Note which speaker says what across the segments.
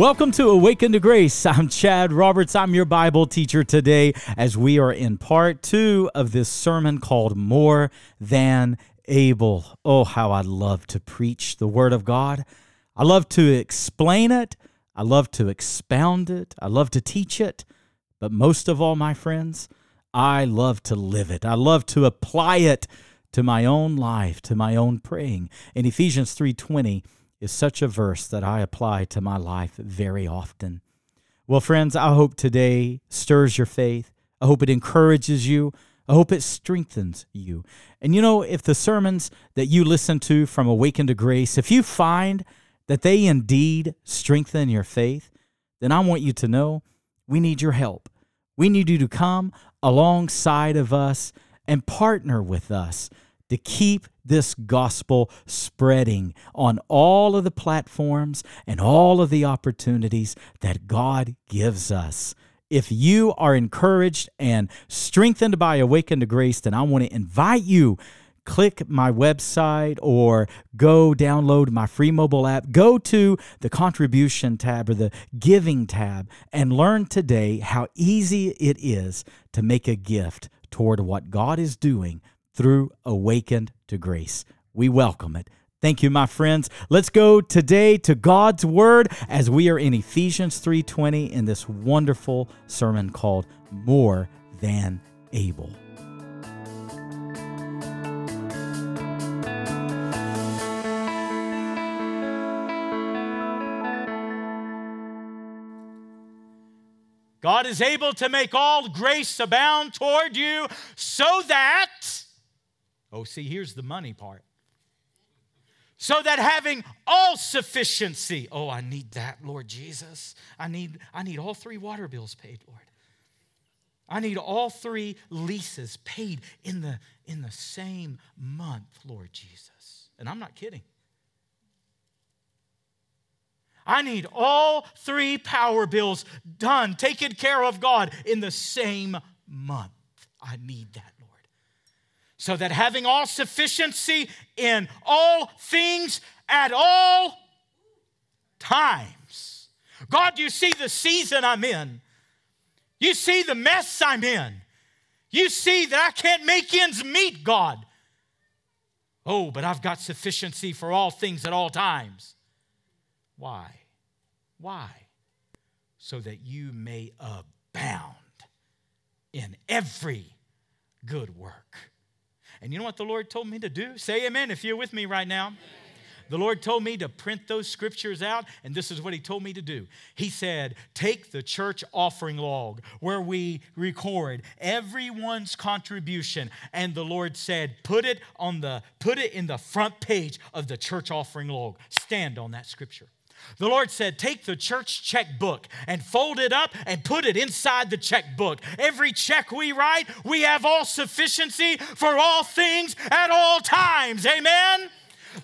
Speaker 1: Welcome to Awaken to Grace. I'm Chad Roberts. I'm your Bible teacher today as we are in part two of this sermon called More Than Able. Oh, how I love to preach the Word of God. I love to explain it. I love to expound it. I love to teach it. But most of all, my friends, I love to live it. I love to apply it to my own life, to my own praying. In Ephesians 3:20, is such a verse that I apply to my life very often. Well, friends, I hope today stirs your faith. I hope it encourages you. I hope it strengthens you. And you know, if the sermons that you listen to from Awaken to Grace, if you find that they indeed strengthen your faith, then I want you to know we need your help. We need you to come alongside of us and partner with us to keep this gospel spreading on all of the platforms and all of the opportunities that God gives us. If you are encouraged and strengthened by Awaken to Grace, then I want to invite you click my website or go download my free mobile app. Go to the contribution tab or the giving tab and learn today how easy it is to make a gift toward what God is doing through Awaken to Grace. We welcome it. Thank you, my friends. Let's go today to God's Word as we are in Ephesians 3:20 in this wonderful sermon called More Than Able. God is able to make all grace abound toward you so that Oh, see, here's the money part. So that having all sufficiency, oh, I need that, Lord Jesus. I need, I need all three water bills paid, Lord. I need all three leases paid in the, in the same month, Lord Jesus. And I'm not kidding. I need all three power bills done, taken care of God in the same month. I need that so that having all sufficiency in all things at all times. God, you see the season I'm in. You see the mess I'm in. You see that I can't make ends meet, God. Oh, but I've got sufficiency for all things at all times. Why? Why? So that you may abound in every good work. And you know what the Lord told me to do? Say amen if you're with me right now. The Lord told me to print those scriptures out, and this is what He told me to do. He said, Take the church offering log where we record everyone's contribution. And the Lord said, Put it on the put it in the front page of the church offering log. Stand on that scripture. The Lord said, Take the church checkbook and fold it up and put it inside the checkbook. Every check we write, we have all sufficiency for all things at all times. Amen.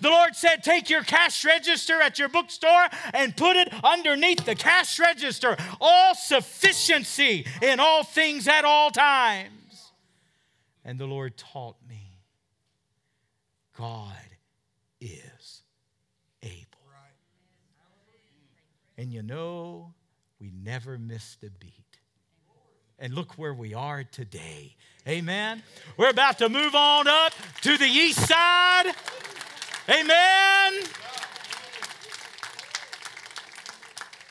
Speaker 1: The Lord said, Take your cash register at your bookstore and put it underneath the cash register. All sufficiency in all things at all times. And the Lord taught me God is And you know, we never missed a beat. And look where we are today. Amen. We're about to move on up to the east side. Amen.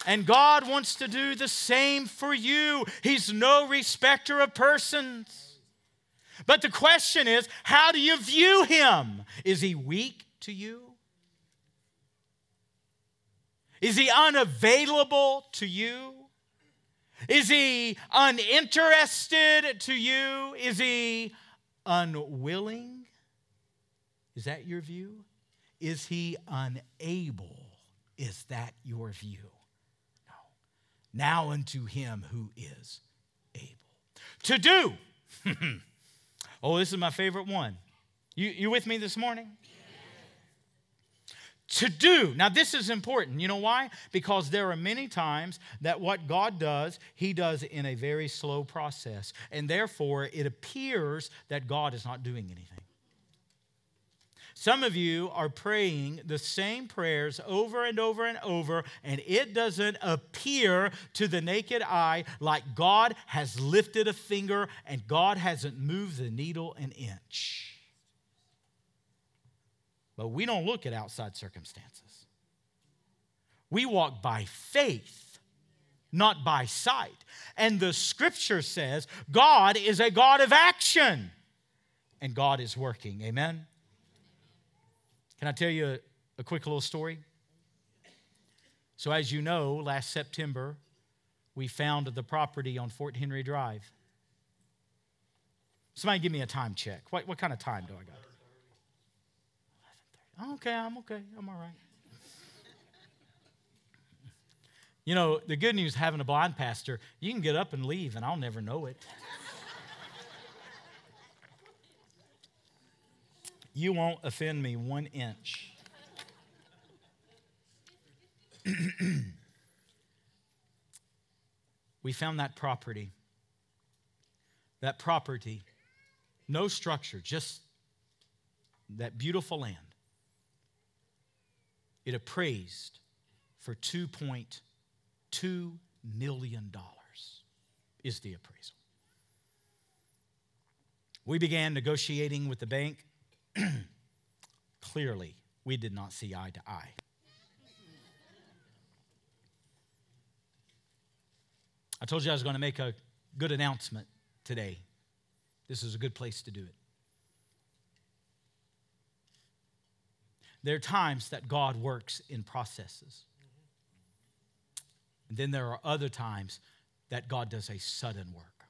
Speaker 1: And God wants to do the same for you. He's no respecter of persons. But the question is how do you view him? Is he weak to you? Is he unavailable to you? Is he uninterested to you? Is he unwilling? Is that your view? Is he unable? Is that your view? No. Now unto him who is able to do. oh, this is my favorite one. You, you with me this morning? To do. Now, this is important. You know why? Because there are many times that what God does, He does in a very slow process. And therefore, it appears that God is not doing anything. Some of you are praying the same prayers over and over and over, and it doesn't appear to the naked eye like God has lifted a finger and God hasn't moved the needle an inch. But we don't look at outside circumstances. We walk by faith, not by sight. And the scripture says God is a God of action, and God is working. Amen? Can I tell you a, a quick little story? So, as you know, last September, we found the property on Fort Henry Drive. Somebody give me a time check. What, what kind of time do I got? Okay, I'm okay. I'm all right. You know, the good news having a blind pastor, you can get up and leave and I'll never know it. you won't offend me one inch. we found that property. That property, no structure, just that beautiful land it appraised for $2.2 million, is the appraisal. We began negotiating with the bank. Clearly, we did not see eye to eye. I told you I was going to make a good announcement today. This is a good place to do it. There are times that God works in processes. And then there are other times that God does a sudden work.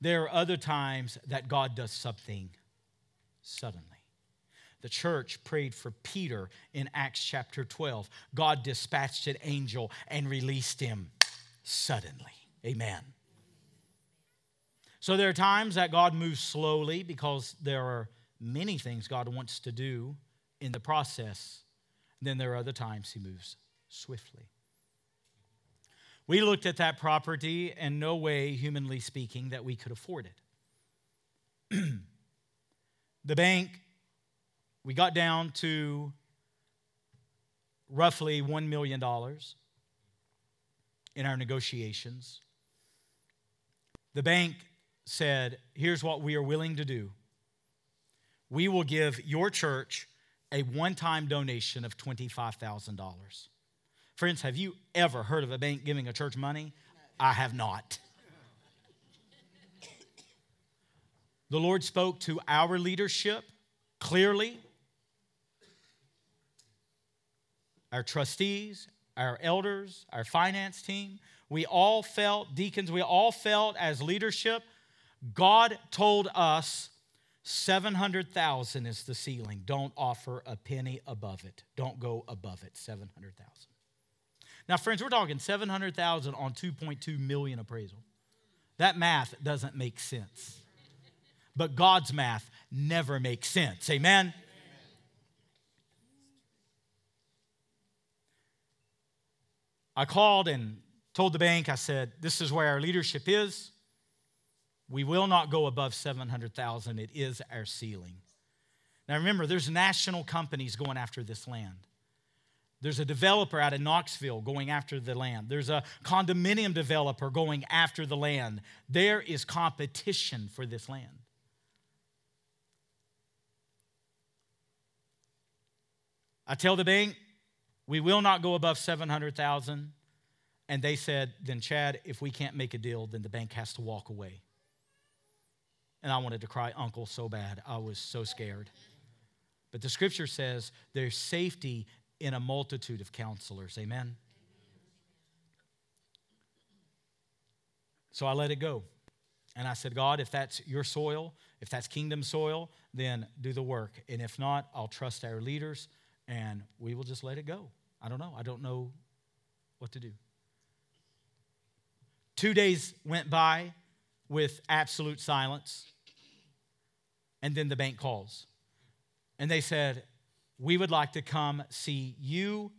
Speaker 1: There are other times that God does something suddenly. The church prayed for Peter in Acts chapter 12. God dispatched an angel and released him suddenly. Amen. So there are times that God moves slowly because there are many things God wants to do in the process. Then there are other times he moves swiftly. We looked at that property, and no way, humanly speaking, that we could afford it. the bank, we got down to roughly $1 million in our negotiations. The bank said, Here's what we are willing to do. We will give your church a one time donation of $25,000. Friends, have you ever heard of a bank giving a church money? I have not. The Lord spoke to our leadership clearly. Our trustees, our elders, our finance team, we all felt, deacons, we all felt as leadership, God told us 700,000 is the ceiling. Don't offer a penny above it. Don't go above it. 700,000. Now, friends, we're talking 700,000 on 2.2 million appraisal. That math doesn't make sense. But God's math never makes sense. Amen. I called and told the bank, I said, This is where our leadership is. We will not go above 700,000. It is our ceiling. Now remember, there's national companies going after this land. There's a developer out of Knoxville going after the land. There's a condominium developer going after the land. There is competition for this land. I tell the bank, we will not go above 700,000. And they said, then Chad, if we can't make a deal, then the bank has to walk away. And I wanted to cry uncle so bad. I was so scared. But the scripture says there's safety in a multitude of counselors. Amen. So I let it go. And I said, God, if that's your soil, if that's kingdom soil, then do the work. And if not, I'll trust our leaders and we will just let it go. I don't know. I don't know what to do. Two days went by with absolute silence. And then the bank calls. And they said, We would like to come see you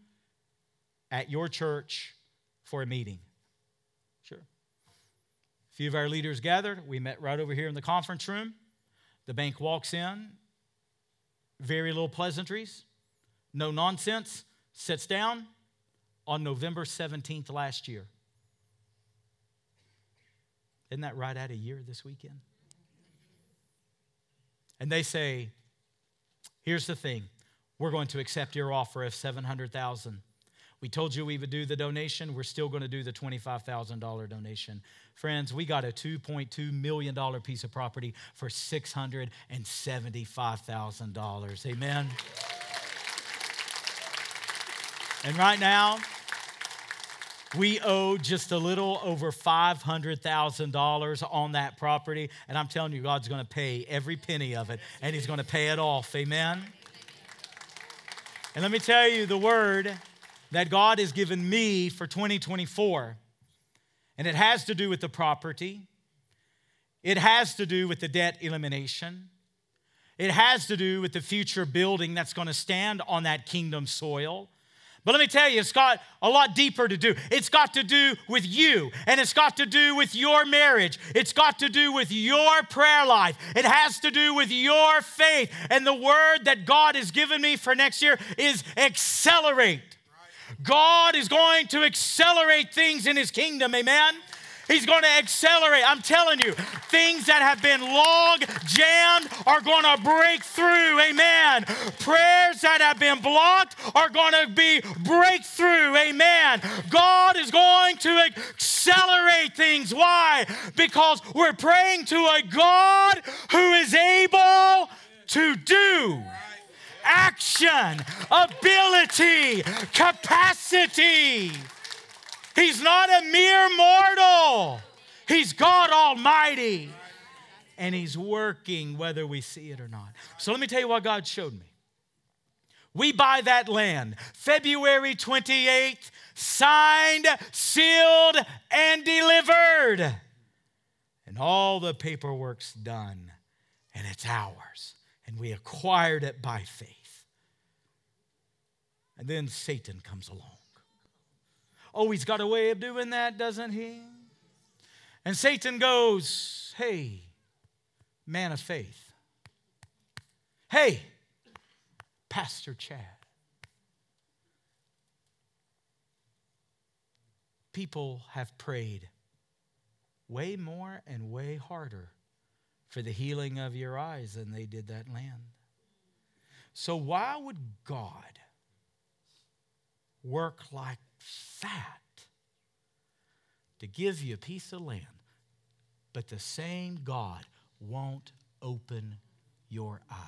Speaker 1: at your church for a meeting. Sure. A few of our leaders gathered. We met right over here in the conference room. The bank walks in, very little pleasantries, no nonsense, sits down on November 17th last year. Isn't that right at a year this weekend? And they say, here's the thing we're going to accept your offer of 700,000. We told you we would do the donation. We're still going to do the $25,000 donation. Friends, we got a $2.2 million piece of property for $675,000. Amen. And right now, we owe just a little over $500,000 on that property. And I'm telling you, God's going to pay every penny of it, and He's going to pay it off. Amen. And let me tell you the word that God has given me for 2024. And it has to do with the property, it has to do with the debt elimination, it has to do with the future building that's going to stand on that kingdom soil. But let me tell you, it's got a lot deeper to do. It's got to do with you, and it's got to do with your marriage. It's got to do with your prayer life. It has to do with your faith. And the word that God has given me for next year is accelerate. God is going to accelerate things in His kingdom, amen? He's going to accelerate. I'm telling you, things that have been log jammed are going to break through. Amen. Prayers that have been blocked are going to be breakthrough. Amen. God is going to accelerate things. Why? Because we're praying to a God who is able to do action, ability, capacity. He's not a mere mortal, He's God Almighty. And He's working whether we see it or not. So let me tell you what God showed me. We buy that land February 28th, signed, sealed, and delivered. And all the paperwork's done, and it's ours. And we acquired it by faith. And then Satan comes along. Oh, he's got a way of doing that, doesn't he? And Satan goes, Hey, man of faith. Hey, Pastor Chad. People have prayed way more and way harder for the healing of your eyes than they did that land. So, why would God work like that to give you a piece of land, but the same God won't open your eyes.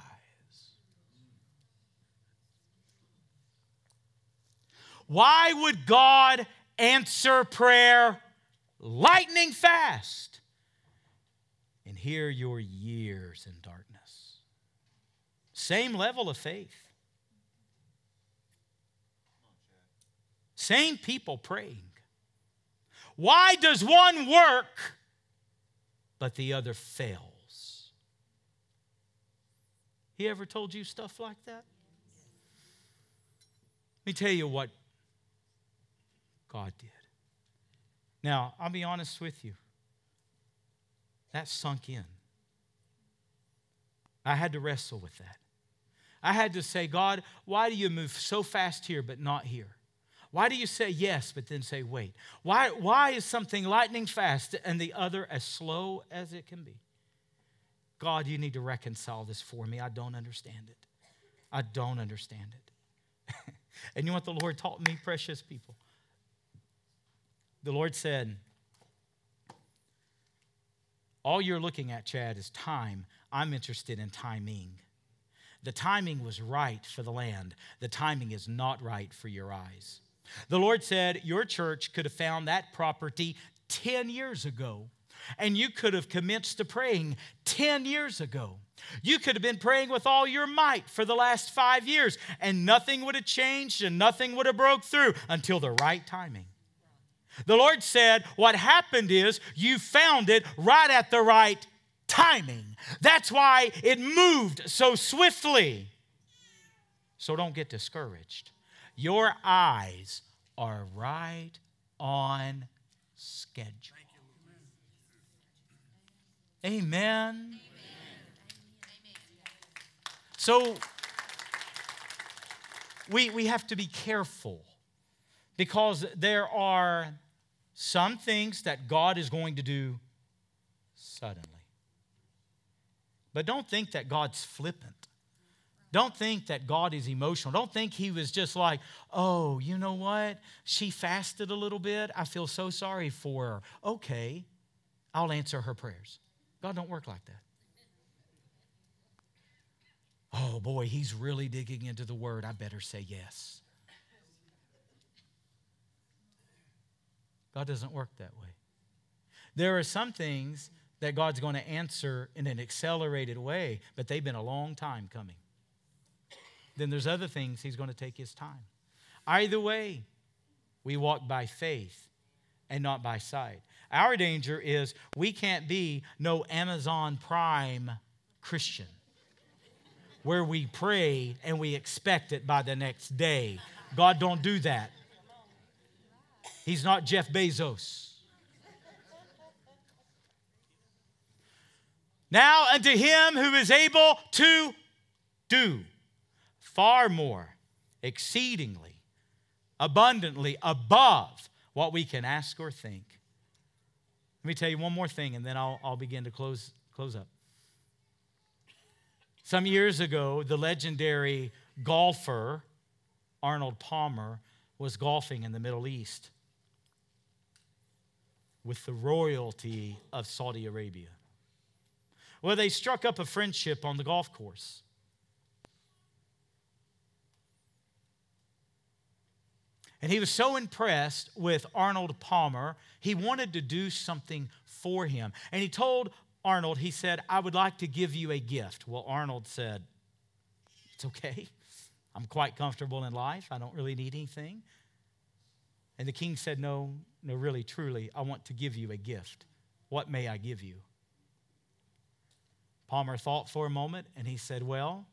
Speaker 1: Why would God answer prayer lightning fast and hear your years in darkness? Same level of faith. Same people praying. Why does one work but the other fails? He ever told you stuff like that? Let me tell you what God did. Now, I'll be honest with you. That sunk in. I had to wrestle with that. I had to say, God, why do you move so fast here but not here? Why do you say yes, but then say wait? Why, why is something lightning fast and the other as slow as it can be? God, you need to reconcile this for me. I don't understand it. I don't understand it. and you know what the Lord taught me, precious people? The Lord said, All you're looking at, Chad, is time. I'm interested in timing. The timing was right for the land, the timing is not right for your eyes. The Lord said, Your church could have found that property 10 years ago, and you could have commenced to praying 10 years ago. You could have been praying with all your might for the last five years, and nothing would have changed and nothing would have broke through until the right timing. The Lord said, What happened is you found it right at the right timing. That's why it moved so swiftly. So don't get discouraged. Your eyes are right on schedule. Amen. Amen. So we, we have to be careful because there are some things that God is going to do suddenly. But don't think that God's flippant. Don't think that God is emotional. Don't think He was just like, oh, you know what? She fasted a little bit. I feel so sorry for her. Okay, I'll answer her prayers. God don't work like that. Oh boy, he's really digging into the word. I better say yes. God doesn't work that way. There are some things that God's going to answer in an accelerated way, but they've been a long time coming. Then there's other things he's going to take his time. Either way, we walk by faith and not by sight. Our danger is we can't be no Amazon Prime Christian where we pray and we expect it by the next day. God don't do that. He's not Jeff Bezos. Now unto him who is able to do far more, exceedingly, abundantly, above what we can ask or think. Let me tell you one more thing, and then I'll, I'll begin to close, close up. Some years ago, the legendary golfer Arnold Palmer was golfing in the Middle East with the royalty of Saudi Arabia. Well, they struck up a friendship on the golf course. And he was so impressed with Arnold Palmer, he wanted to do something for him. And he told Arnold, he said, I would like to give you a gift. Well, Arnold said, It's okay. I'm quite comfortable in life. I don't really need anything. And the king said, No, no, really, truly, I want to give you a gift. What may I give you? Palmer thought for a moment and he said, Well,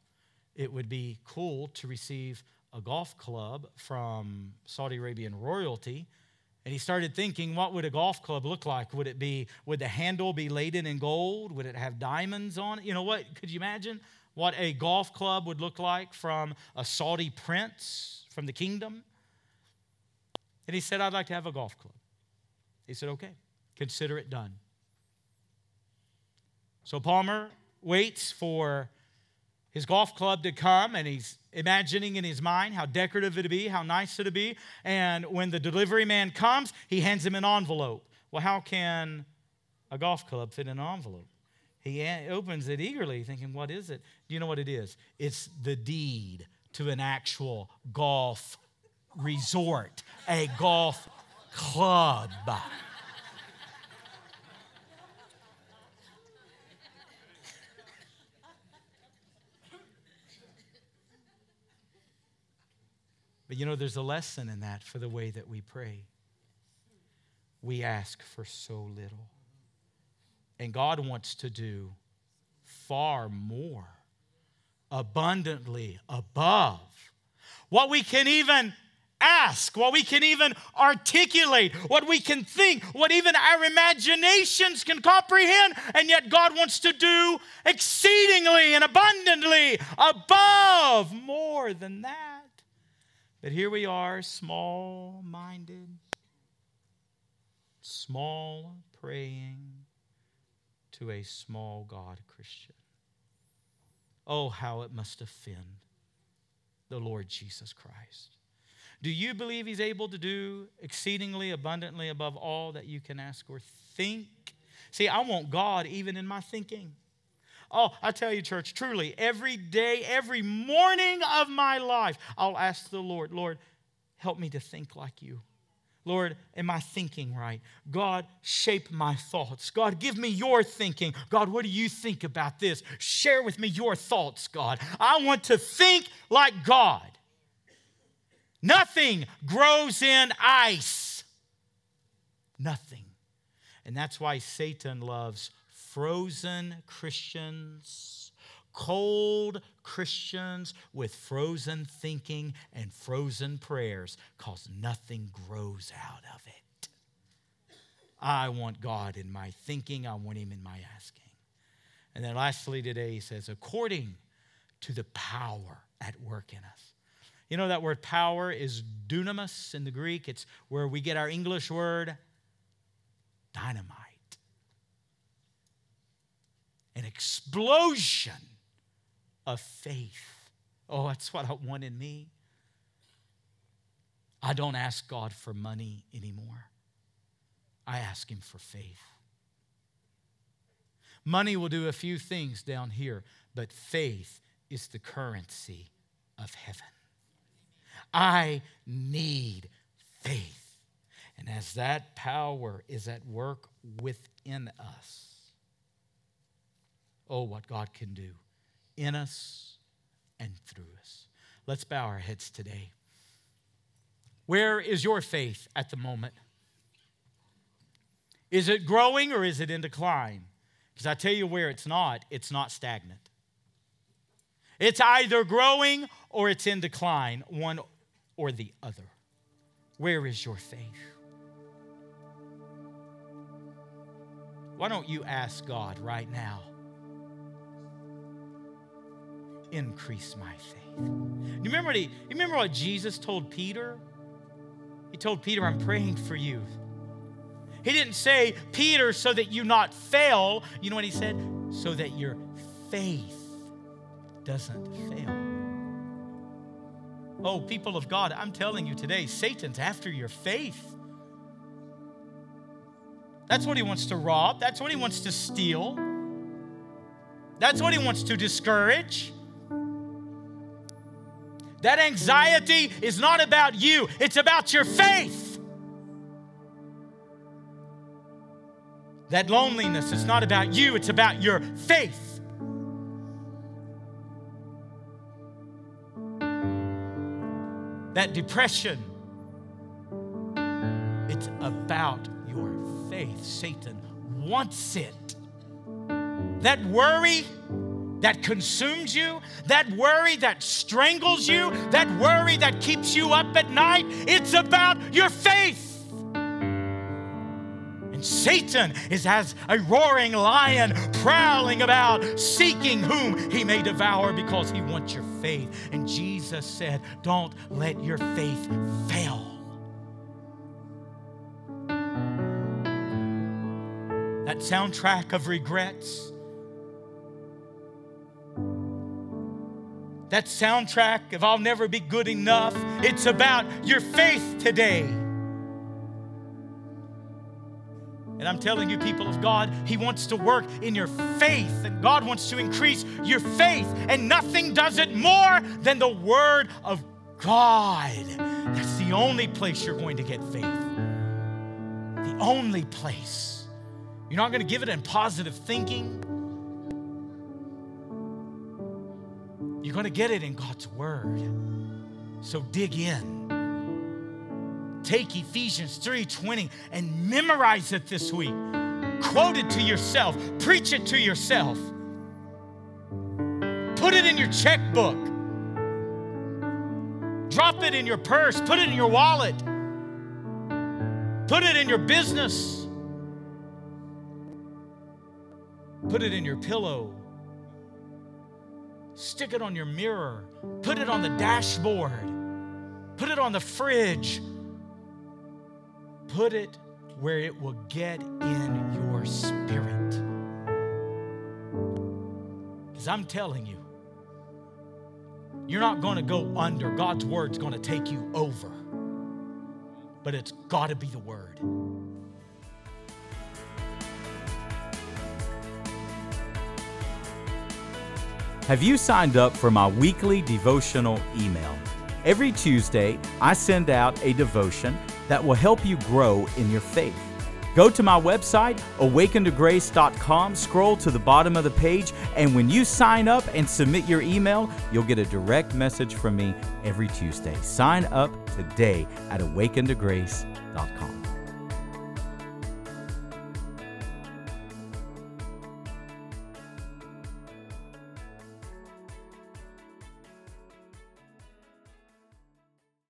Speaker 1: it would be cool to receive a golf club from Saudi Arabian royalty and he started thinking, what would a golf club look like? Would it be, would the handle be laden in gold? Would it have diamonds on it? You know what? Could you imagine what a golf club would look like from a Saudi prince from the kingdom? And he said, I'd like to have a golf club. He said, okay, consider it done. So Palmer waits for his golf club to come and he's imagining in his mind how decorative it'd be, how nice it'd be. And when the delivery man comes, he hands him an envelope. Well, how can a golf club fit in an envelope? He opens it eagerly, thinking, What is it? Do you know what it is? It's the deed to an actual golf resort, a golf club. But you know, there's a lesson in that for the way that we pray. We ask for so little. And God wants to do far more, abundantly above what we can even ask, what we can even articulate, what we can think, what even our imaginations can comprehend. And yet, God wants to do exceedingly and abundantly above more than that. But here we are, small minded, small praying to a small God Christian. Oh, how it must offend the Lord Jesus Christ. Do you believe He's able to do exceedingly abundantly above all that you can ask or think? See, I want God even in my thinking. Oh, I tell you, church, truly, every day, every morning of my life, I'll ask the Lord, Lord, help me to think like you. Lord, am I thinking right? God, shape my thoughts. God, give me your thinking. God, what do you think about this? Share with me your thoughts, God. I want to think like God. Nothing grows in ice. Nothing. And that's why Satan loves frozen Christians, cold Christians with frozen thinking and frozen prayers, because nothing grows out of it. I want God in my thinking, I want Him in my asking. And then lastly today, he says, according to the power at work in us. You know that word power is dunamis in the Greek. It's where we get our English word dynamite. An explosion of faith. Oh, that's what I want in me. I don't ask God for money anymore. I ask Him for faith. Money will do a few things down here, but faith is the currency of heaven. I need faith. And as that power is at work within us, oh, what God can do in us and through us. Let's bow our heads today. Where is your faith at the moment? Is it growing or is it in decline? Because I tell you where it's not, it's not stagnant. It's either growing or it's in decline, one or the other. Where is your faith? Why don't you ask God right now? Increase my faith. You remember, what you remember what Jesus told Peter? He told Peter, I'm praying for you. He didn't say, Peter, so that you not fail. You know what he said? So that your faith doesn't fail. Oh, people of God, I'm telling you today, Satan's after your faith. That's what he wants to rob. That's what he wants to steal. That's what he wants to discourage. That anxiety is not about you, it's about your faith. That loneliness is not about you, it's about your faith. That depression, it's about your faith. Satan wants it. That worry, that consumes you, that worry that strangles you, that worry that keeps you up at night, it's about your faith. And Satan is as a roaring lion prowling about, seeking whom he may devour because he wants your faith. And Jesus said, Don't let your faith fail. That soundtrack of regrets that soundtrack of I'll never be good enough. It's about your faith today. And I'm telling you, people of God, He wants to work in your faith, and God wants to increase your faith, and nothing does it more than the Word of God. That's the only place you're going to get faith. The only place. You're not going to give it in positive thinking. You're going to get it in God's Word. So dig in. Take Ephesians 3:20 and memorize it this week. Quote it to yourself. Preach it to yourself. Put it in your checkbook. Drop it in your purse. Put it in your wallet. Put it in your business. Put it in your pillow. Stick it on your mirror. Put it on the dashboard. Put it on the fridge. Put it where it will get in your spirit. Because I'm telling you, you're not going to go under. God's word's going to take you over. But it's got to be the word.
Speaker 2: Have you signed up for my weekly devotional email? Every Tuesday, I send out a devotion that will help you grow in your faith. Go to my website, awakentograce.com, scroll to the bottom of the page, and when you sign up and submit your email, you'll get a direct message from me every Tuesday. Sign up today at awakentograce.com.